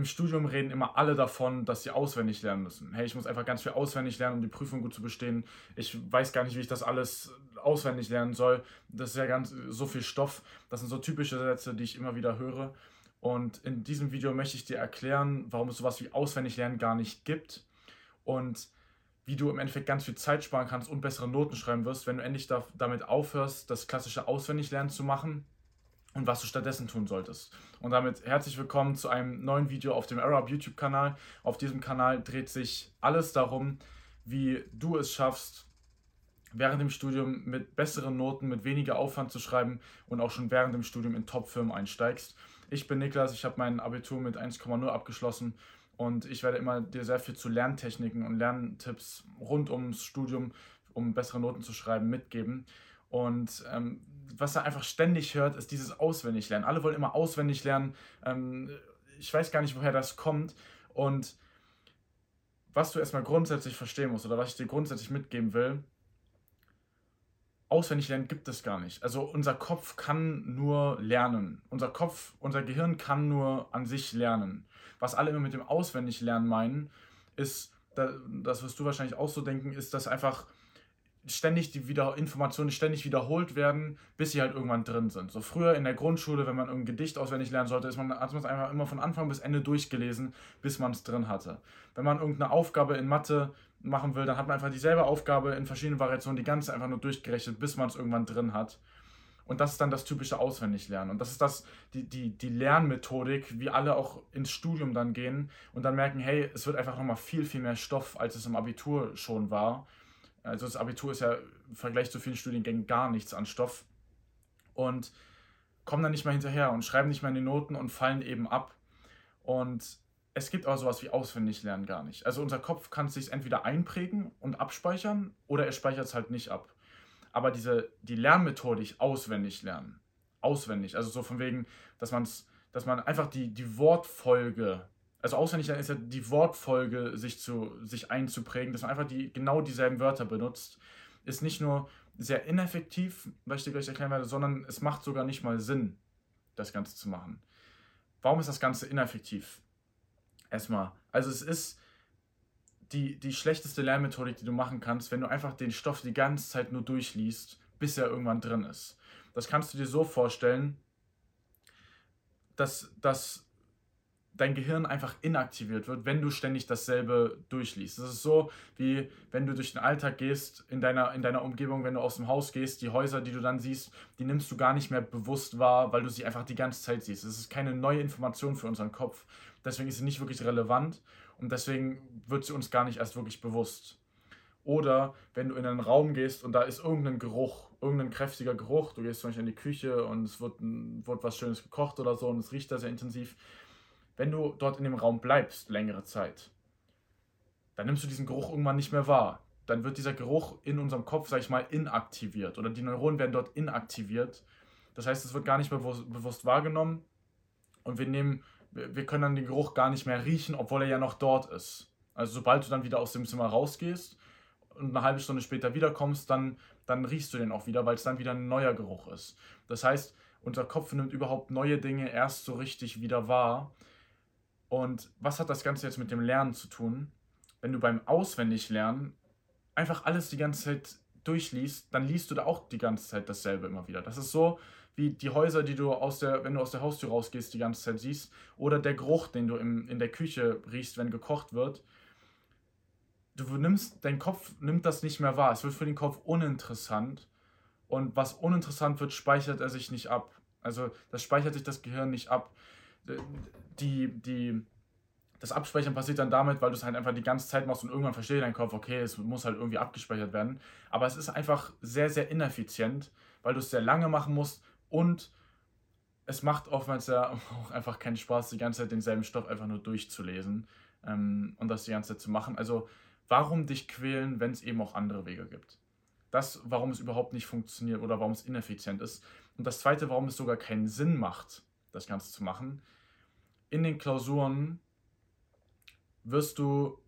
im Studium reden immer alle davon, dass sie auswendig lernen müssen. Hey, ich muss einfach ganz viel auswendig lernen, um die Prüfung gut zu bestehen. Ich weiß gar nicht, wie ich das alles auswendig lernen soll. Das ist ja ganz so viel Stoff. Das sind so typische Sätze, die ich immer wieder höre. Und in diesem Video möchte ich dir erklären, warum es sowas wie auswendig lernen gar nicht gibt und wie du im Endeffekt ganz viel Zeit sparen kannst und bessere Noten schreiben wirst, wenn du endlich da, damit aufhörst, das klassische Auswendiglernen zu machen und was du stattdessen tun solltest. Und damit herzlich willkommen zu einem neuen Video auf dem Arab YouTube-Kanal. Auf diesem Kanal dreht sich alles darum, wie du es schaffst, während dem Studium mit besseren Noten, mit weniger Aufwand zu schreiben und auch schon während dem Studium in Top-Firmen einsteigst. Ich bin Niklas, ich habe mein Abitur mit 1,0 abgeschlossen und ich werde immer dir sehr viel zu Lerntechniken und Lerntipps rund ums Studium, um bessere Noten zu schreiben, mitgeben. Und ähm, was er einfach ständig hört, ist dieses Auswendiglernen. Alle wollen immer auswendig lernen. Ähm, ich weiß gar nicht, woher das kommt. Und was du erstmal grundsätzlich verstehen musst oder was ich dir grundsätzlich mitgeben will, auswendig lernen gibt es gar nicht. Also unser Kopf kann nur lernen. Unser Kopf, unser Gehirn kann nur an sich lernen. Was alle immer mit dem Auswendiglernen meinen, ist, das wirst du wahrscheinlich auch so denken, ist, dass einfach ständig die wieder Informationen ständig wiederholt werden, bis sie halt irgendwann drin sind. So früher in der Grundschule, wenn man irgendein Gedicht auswendig lernen sollte, ist man, hat man es einfach immer von Anfang bis Ende durchgelesen, bis man es drin hatte. Wenn man irgendeine Aufgabe in Mathe machen will, dann hat man einfach dieselbe Aufgabe in verschiedenen Variationen die ganze einfach nur durchgerechnet, bis man es irgendwann drin hat. Und das ist dann das typische Auswendiglernen. Und das ist das, die, die, die Lernmethodik, wie alle auch ins Studium dann gehen und dann merken, hey, es wird einfach nochmal viel, viel mehr Stoff, als es im Abitur schon war. Also das Abitur ist ja im Vergleich zu vielen Studiengängen gar nichts an Stoff. Und kommen dann nicht mehr hinterher und schreiben nicht mehr in die Noten und fallen eben ab. Und es gibt aber sowas wie Auswendiglernen gar nicht. Also unser Kopf kann es sich entweder einprägen und abspeichern oder er speichert es halt nicht ab. Aber diese, die Lernmethodik auswendig lernen, auswendig, also so von wegen, dass, man's, dass man einfach die, die Wortfolge, also auswendig lernen ist ja die Wortfolge sich, zu, sich einzuprägen, dass man einfach die, genau dieselben Wörter benutzt, ist nicht nur sehr ineffektiv, was ich dir gleich erklären werde, sondern es macht sogar nicht mal Sinn, das Ganze zu machen. Warum ist das Ganze ineffektiv? Erstmal, also es ist die, die schlechteste Lernmethodik, die du machen kannst, wenn du einfach den Stoff die ganze Zeit nur durchliest, bis er irgendwann drin ist. Das kannst du dir so vorstellen, dass, dass dein Gehirn einfach inaktiviert wird, wenn du ständig dasselbe durchliest. Das ist so, wie wenn du durch den Alltag gehst, in deiner, in deiner Umgebung, wenn du aus dem Haus gehst, die Häuser, die du dann siehst, die nimmst du gar nicht mehr bewusst wahr, weil du sie einfach die ganze Zeit siehst. Das ist keine neue Information für unseren Kopf. Deswegen ist sie nicht wirklich relevant und deswegen wird sie uns gar nicht erst wirklich bewusst. Oder wenn du in einen Raum gehst und da ist irgendein Geruch, irgendein kräftiger Geruch, du gehst zum Beispiel in die Küche und es wird, wird was Schönes gekocht oder so und es riecht da sehr intensiv. Wenn du dort in dem Raum bleibst, längere Zeit, dann nimmst du diesen Geruch irgendwann nicht mehr wahr. Dann wird dieser Geruch in unserem Kopf, sag ich mal, inaktiviert oder die Neuronen werden dort inaktiviert. Das heißt, es wird gar nicht mehr bewusst wahrgenommen und wir nehmen wir können dann den Geruch gar nicht mehr riechen, obwohl er ja noch dort ist. Also sobald du dann wieder aus dem Zimmer rausgehst und eine halbe Stunde später wiederkommst, dann, dann riechst du den auch wieder, weil es dann wieder ein neuer Geruch ist. Das heißt, unser Kopf nimmt überhaupt neue Dinge erst so richtig wieder wahr. Und was hat das Ganze jetzt mit dem Lernen zu tun? Wenn du beim Auswendiglernen einfach alles die ganze Zeit durchliest, dann liest du da auch die ganze Zeit dasselbe immer wieder. Das ist so, wie die Häuser, die du aus der, wenn du aus der Haustür rausgehst, die ganze Zeit siehst, oder der Geruch, den du im, in der Küche riechst, wenn gekocht wird. Du nimmst, dein Kopf nimmt das nicht mehr wahr. Es wird für den Kopf uninteressant. Und was uninteressant wird, speichert er sich nicht ab. Also das speichert sich das Gehirn nicht ab. Die, die, das Abspeichern passiert dann damit, weil du es halt einfach die ganze Zeit machst und irgendwann versteht dein Kopf, okay, es muss halt irgendwie abgespeichert werden. Aber es ist einfach sehr, sehr ineffizient, weil du es sehr lange machen musst und es macht oftmals ja auch einfach keinen Spaß, die ganze Zeit denselben Stoff einfach nur durchzulesen ähm, und das die ganze Zeit zu machen. Also warum dich quälen, wenn es eben auch andere Wege gibt? Das, warum es überhaupt nicht funktioniert oder warum es ineffizient ist. Und das Zweite, warum es sogar keinen Sinn macht, das Ganze zu machen. In den Klausuren wirst du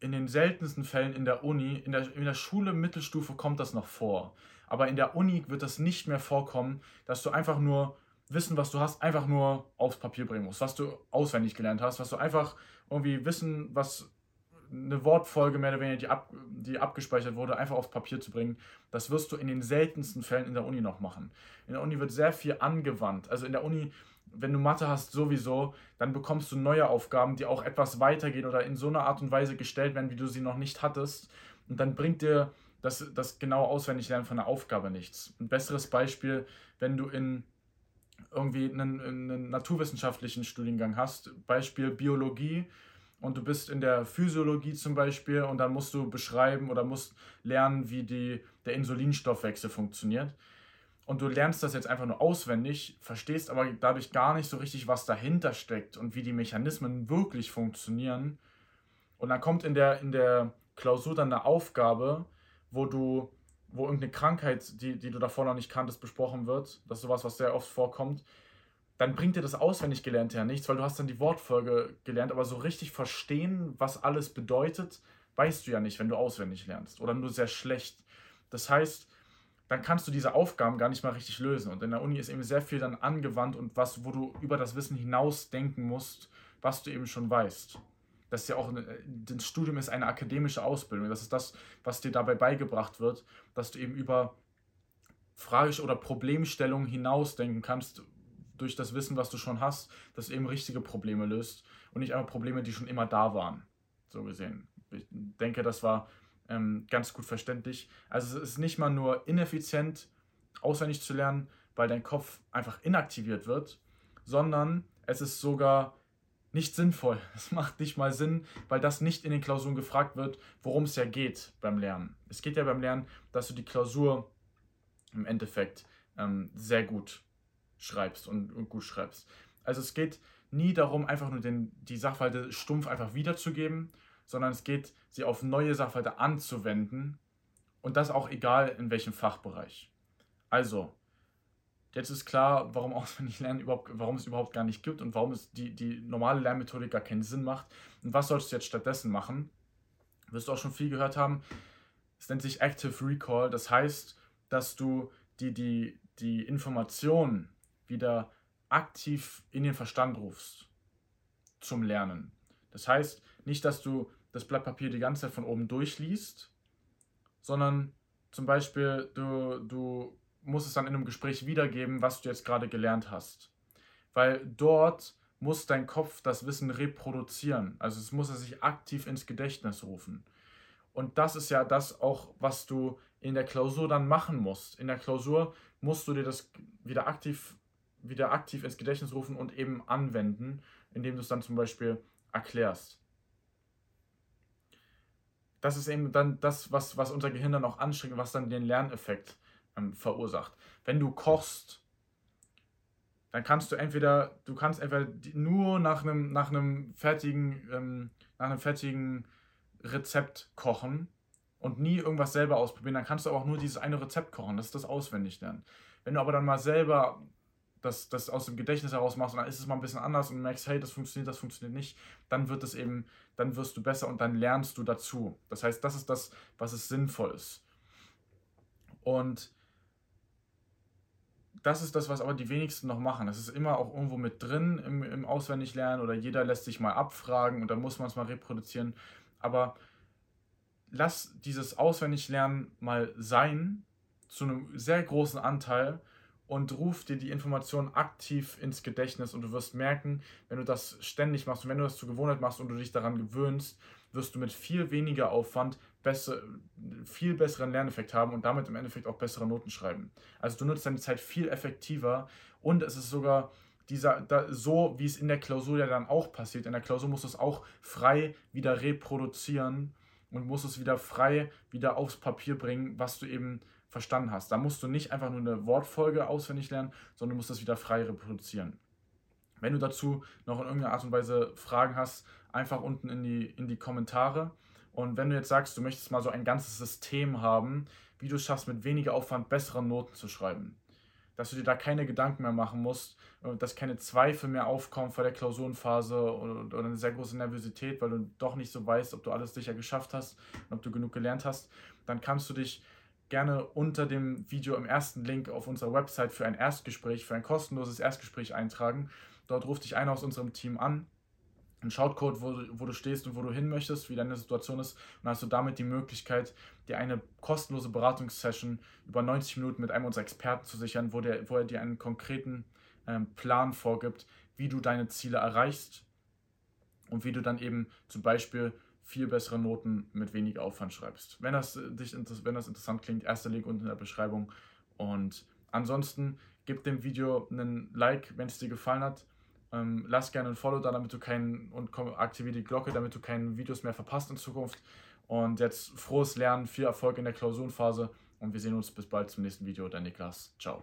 in den seltensten Fällen in der Uni, in der, in der Schule Mittelstufe kommt das noch vor. Aber in der Uni wird das nicht mehr vorkommen, dass du einfach nur Wissen, was du hast, einfach nur aufs Papier bringen musst, was du auswendig gelernt hast, was du einfach irgendwie Wissen, was eine Wortfolge mehr oder weniger, die, ab, die abgespeichert wurde, einfach aufs Papier zu bringen, das wirst du in den seltensten Fällen in der Uni noch machen. In der Uni wird sehr viel angewandt. Also in der Uni, wenn du Mathe hast sowieso, dann bekommst du neue Aufgaben, die auch etwas weitergehen oder in so einer Art und Weise gestellt werden, wie du sie noch nicht hattest. Und dann bringt dir das, das genaue Auswendiglernen von der Aufgabe nichts. Ein besseres Beispiel, wenn du in irgendwie einen, einen naturwissenschaftlichen Studiengang hast, Beispiel Biologie, und du bist in der Physiologie zum Beispiel und dann musst du beschreiben oder musst lernen, wie die, der Insulinstoffwechsel funktioniert. Und du lernst das jetzt einfach nur auswendig, verstehst aber dadurch gar nicht so richtig, was dahinter steckt und wie die Mechanismen wirklich funktionieren. Und dann kommt in der, in der Klausur dann eine Aufgabe, wo du, wo irgendeine Krankheit, die, die du davor noch nicht kanntest, besprochen wird. Das ist sowas, was sehr oft vorkommt dann bringt dir das auswendig gelernt ja nichts, weil du hast dann die Wortfolge gelernt, aber so richtig verstehen, was alles bedeutet, weißt du ja nicht, wenn du auswendig lernst oder nur sehr schlecht. Das heißt, dann kannst du diese Aufgaben gar nicht mal richtig lösen. Und in der Uni ist eben sehr viel dann angewandt und was, wo du über das Wissen hinaus denken musst, was du eben schon weißt. Das ist ja auch, eine, das Studium ist eine akademische Ausbildung. Das ist das, was dir dabei beigebracht wird, dass du eben über Frage- oder Problemstellungen hinausdenken kannst, durch das Wissen, was du schon hast, das eben richtige Probleme löst und nicht einfach Probleme, die schon immer da waren. So gesehen. Ich denke, das war ähm, ganz gut verständlich. Also es ist nicht mal nur ineffizient, auswendig zu lernen, weil dein Kopf einfach inaktiviert wird, sondern es ist sogar nicht sinnvoll. Es macht nicht mal Sinn, weil das nicht in den Klausuren gefragt wird, worum es ja geht beim Lernen. Es geht ja beim Lernen, dass du die Klausur im Endeffekt ähm, sehr gut schreibst und, und gut schreibst. Also es geht nie darum, einfach nur den, die Sachverhalte stumpf einfach wiederzugeben, sondern es geht, sie auf neue Sachverhalte anzuwenden und das auch egal in welchem Fachbereich. Also, jetzt ist klar, warum auswendig lernen überhaupt, warum es überhaupt gar nicht gibt und warum es die, die normale Lernmethodik gar keinen Sinn macht. Und was sollst du jetzt stattdessen machen? Wirst du auch schon viel gehört haben. Es nennt sich Active Recall. Das heißt, dass du die, die, die Informationen wieder aktiv in den Verstand rufst zum Lernen. Das heißt nicht, dass du das Blatt Papier die ganze Zeit von oben durchliest, sondern zum Beispiel du, du musst es dann in einem Gespräch wiedergeben, was du jetzt gerade gelernt hast. Weil dort muss dein Kopf das Wissen reproduzieren. Also es muss er sich aktiv ins Gedächtnis rufen. Und das ist ja das auch, was du in der Klausur dann machen musst. In der Klausur musst du dir das wieder aktiv wieder aktiv ins Gedächtnis rufen und eben anwenden, indem du es dann zum Beispiel erklärst. Das ist eben dann das, was, was unser Gehirn dann auch anstrengt, was dann den Lerneffekt ähm, verursacht. Wenn du kochst, dann kannst du entweder, du kannst entweder nur nach einem, nach einem fertigen, ähm, nach einem fertigen Rezept kochen und nie irgendwas selber ausprobieren, dann kannst du auch nur dieses eine Rezept kochen, das ist das Auswendiglernen. Wenn du aber dann mal selber das, das aus dem Gedächtnis heraus machst und dann ist es mal ein bisschen anders und merkst, hey, das funktioniert, das funktioniert nicht, dann wird es eben, dann wirst du besser und dann lernst du dazu. Das heißt, das ist das, was es sinnvoll ist. Und das ist das, was aber die wenigsten noch machen. Das ist immer auch irgendwo mit drin im, im Auswendiglernen oder jeder lässt sich mal abfragen und dann muss man es mal reproduzieren. Aber lass dieses Auswendiglernen mal sein, zu einem sehr großen Anteil und ruf dir die Information aktiv ins Gedächtnis und du wirst merken, wenn du das ständig machst und wenn du das zur Gewohnheit machst und du dich daran gewöhnst, wirst du mit viel weniger Aufwand besser, viel besseren Lerneffekt haben und damit im Endeffekt auch bessere Noten schreiben. Also du nutzt deine Zeit viel effektiver und es ist sogar dieser, da, so, wie es in der Klausur ja dann auch passiert. In der Klausur musst du es auch frei wieder reproduzieren und musst es wieder frei wieder aufs Papier bringen, was du eben verstanden hast. Da musst du nicht einfach nur eine Wortfolge auswendig lernen, sondern du musst das wieder frei reproduzieren. Wenn du dazu noch in irgendeiner Art und Weise Fragen hast, einfach unten in die, in die Kommentare. Und wenn du jetzt sagst, du möchtest mal so ein ganzes System haben, wie du es schaffst, mit weniger Aufwand bessere Noten zu schreiben, dass du dir da keine Gedanken mehr machen musst, äh, dass keine Zweifel mehr aufkommen vor der Klausurenphase oder, oder eine sehr große Nervosität, weil du doch nicht so weißt, ob du alles sicher geschafft hast und ob du genug gelernt hast, dann kannst du dich gerne unter dem Video im ersten Link auf unserer Website für ein Erstgespräch, für ein kostenloses Erstgespräch eintragen. Dort ruft dich einer aus unserem Team an und schaut Code, wo, wo du stehst und wo du hin möchtest, wie deine Situation ist. Und hast du damit die Möglichkeit, dir eine kostenlose Beratungssession über 90 Minuten mit einem unserer Experten zu sichern, wo, der, wo er dir einen konkreten ähm, Plan vorgibt, wie du deine Ziele erreichst und wie du dann eben zum Beispiel viel bessere Noten mit wenig Aufwand schreibst. Wenn das, dich, wenn das interessant klingt, erster Link unten in der Beschreibung. Und ansonsten gib dem Video einen Like, wenn es dir gefallen hat. Ähm, lass gerne ein Follow da, damit du keinen und aktiviere die Glocke, damit du keine Videos mehr verpasst in Zukunft. Und jetzt frohes Lernen, viel Erfolg in der Klausurenphase und wir sehen uns bis bald zum nächsten Video. Dein Niklas. Ciao.